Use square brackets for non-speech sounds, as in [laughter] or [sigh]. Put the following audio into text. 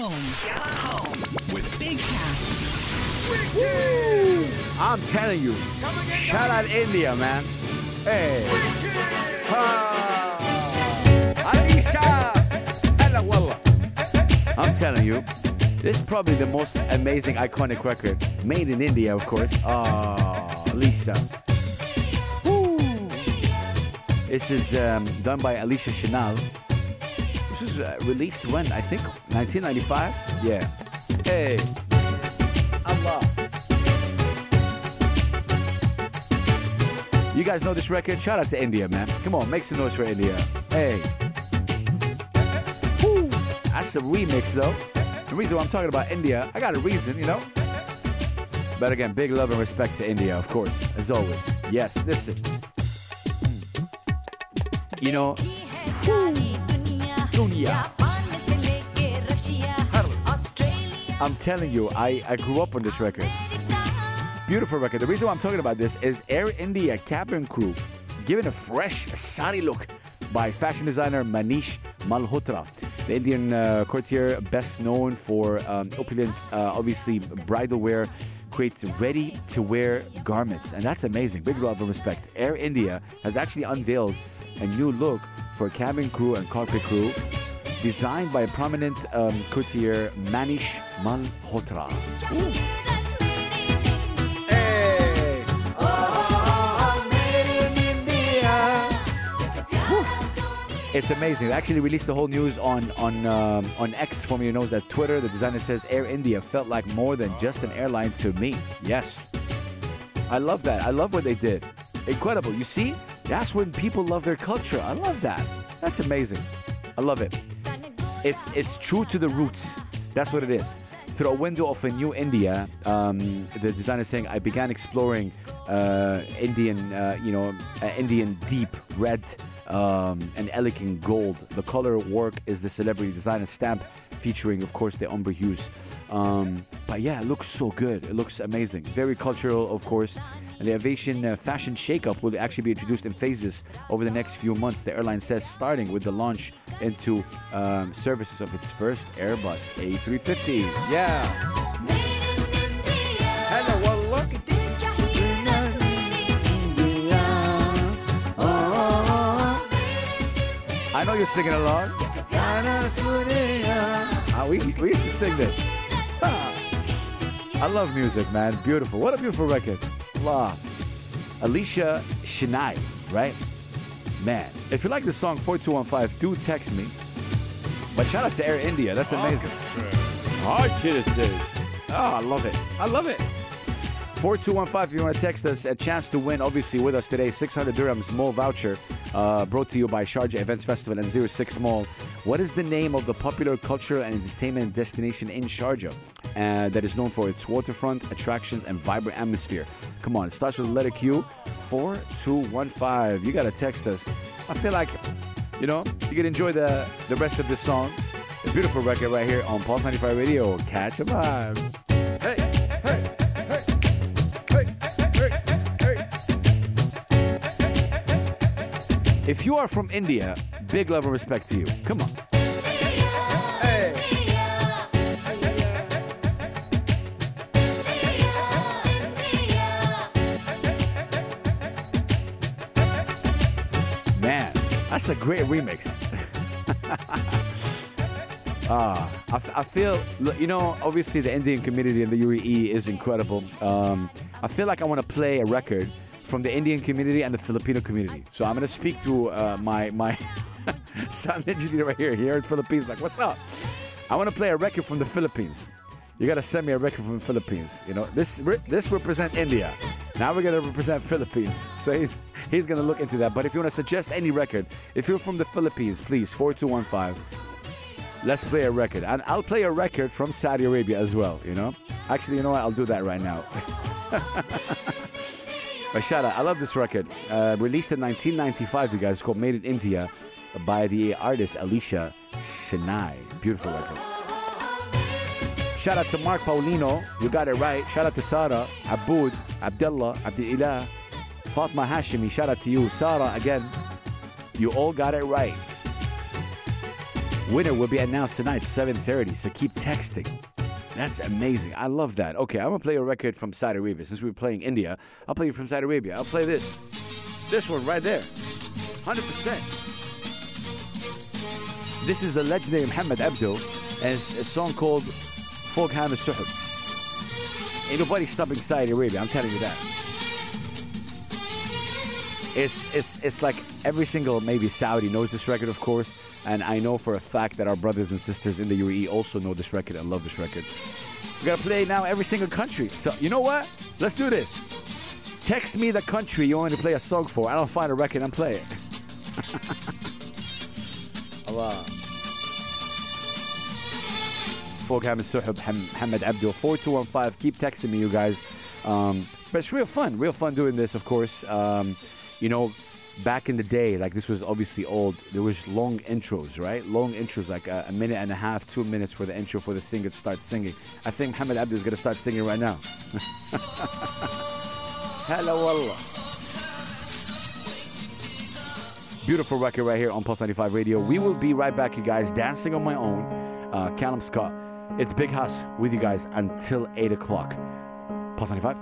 home. Home with Big Cass. I'm telling you, shout out India, man. Hey. Ah. I'm telling you, this is probably the most amazing, iconic record. Made in India, of course. Oh, Alisha. Woo. This is um, done by Alisha Chinai. This was uh, released when? I think 1995? Yeah. Hey. Allah. You guys know this record? Shout out to India, man. Come on, make some noise for India. Hey. Woo. That's a remix, though. The reason why I'm talking about India, I got a reason, you know? But again, big love and respect to India, of course, as always. Yes, listen. You know, I'm telling you, I, I grew up on this record. Beautiful record. The reason why I'm talking about this is Air India cabin crew given a fresh sari look by fashion designer Manish Malhotra. The Indian uh, couturier, best known for um, opulent, uh, obviously, bridal wear, creates ready to wear garments. And that's amazing. Big love and respect. Air India has actually unveiled a new look for cabin crew and cockpit crew designed by prominent um, couturier Manish Malhotra. Hey. It's amazing. They actually released the whole news on on um, on X, formerly known as Twitter. The designer says Air India felt like more than just an airline to me. Yes, I love that. I love what they did. Incredible. You see, that's when people love their culture. I love that. That's amazing. I love it. It's it's true to the roots. That's what it is. Through a window of a new India, um, the designer is saying, I began exploring uh, Indian, uh, you know, uh, Indian deep red um, and elegant gold. The color work is the celebrity designer stamp, featuring, of course, the umber hues. Um, but yeah, it looks so good. It looks amazing. Very cultural, of course. And the aviation uh, fashion shakeup will actually be introduced in phases over the next few months. The airline says, starting with the launch into um, services of its first Airbus A350. Yeah. Hello, well, look. I know you're singing along. Ah, we, we used to sing this. Ah. I love music, man. Beautiful. What a beautiful record. La. Alisha Chinai, right? Man, if you like the song 4215, do text me. But shout out to Air India. That's amazing. Hard kid Oh, I love it. I love it. 4215, if you want to text us, a chance to win, obviously, with us today, 600 dirhams mall voucher uh, brought to you by Sharjah Events Festival and Zero Six Mall. What is the name of the popular cultural and entertainment destination in Sharjah uh, that is known for its waterfront, attractions, and vibrant atmosphere? Come on, it starts with the letter Q, 4215. You got to text us. I feel like, you know, you can enjoy the, the rest of this song. A beautiful record right here on Pulse 95 Radio. Catch a vibe. If you are from India, big love and respect to you. Come on. Man, that's a great remix. [laughs] Ah, I feel, you know, obviously the Indian community in the UAE is incredible. Um, I feel like I want to play a record from the Indian community and the Filipino community. So I'm going to speak to uh, my my [laughs] sound engineer right here, here in Philippines. Like, what's up? I want to play a record from the Philippines. You got to send me a record from the Philippines. You know, this re- this represent India. Now we're going to represent Philippines. [laughs] So he's he's going to look into that. But if you want to suggest any record, if you're from the Philippines, please 4215 let's play a record. And I'll play a record from Saudi Arabia as well, you know? Actually, you know what? I'll do that right now. [laughs] but shout out, I love this record. Uh, released in 1995, you guys, called Made in India by the artist Alisha Chinai. Beautiful record. Shout out to Mark Paulino. You got it right. Shout out to Sarah, Aboud, Abdullah, Abdullah, Fatma Hashimi. Shout out to you. Sarah, again, you all got it right. Winner will be announced tonight, 7.30, so keep texting. That's amazing. I love that. Okay, I'm to play a record from Saudi Arabia. Since we were playing India, I'll play you from Saudi Arabia. I'll play this. This one right there. 100%. This is the legendary Muhammad Abdul, and it's a song called Fog Ham Suhub. Ain't nobody stopping Saudi Arabia, I'm telling you that. It's, it's, it's like every single maybe Saudi knows this record, of course, and I know for a fact that our brothers and sisters in the UAE also know this record and love this record. We're gonna play now every single country. So you know what? Let's do this. Text me the country you want me to play a song for. I don't find a record and play it. Allah. Suhub, Hamad Abdul, 4215. Keep texting me, you guys. Um, but it's real fun, real fun doing this, of course. Um, you know, back in the day, like this was obviously old, there was long intros, right? Long intros, like a, a, minute and a half, two minutes for the intro for the singer to start singing. I think Muhammad Abdul is going to start singing right now. [laughs] Hello, Allah. Beautiful record right here on Pulse 95 Radio. We will be right back, you guys, dancing on my own. Uh, Callum Scott. It's Big House with you guys until 8 o'clock. Pulse 95.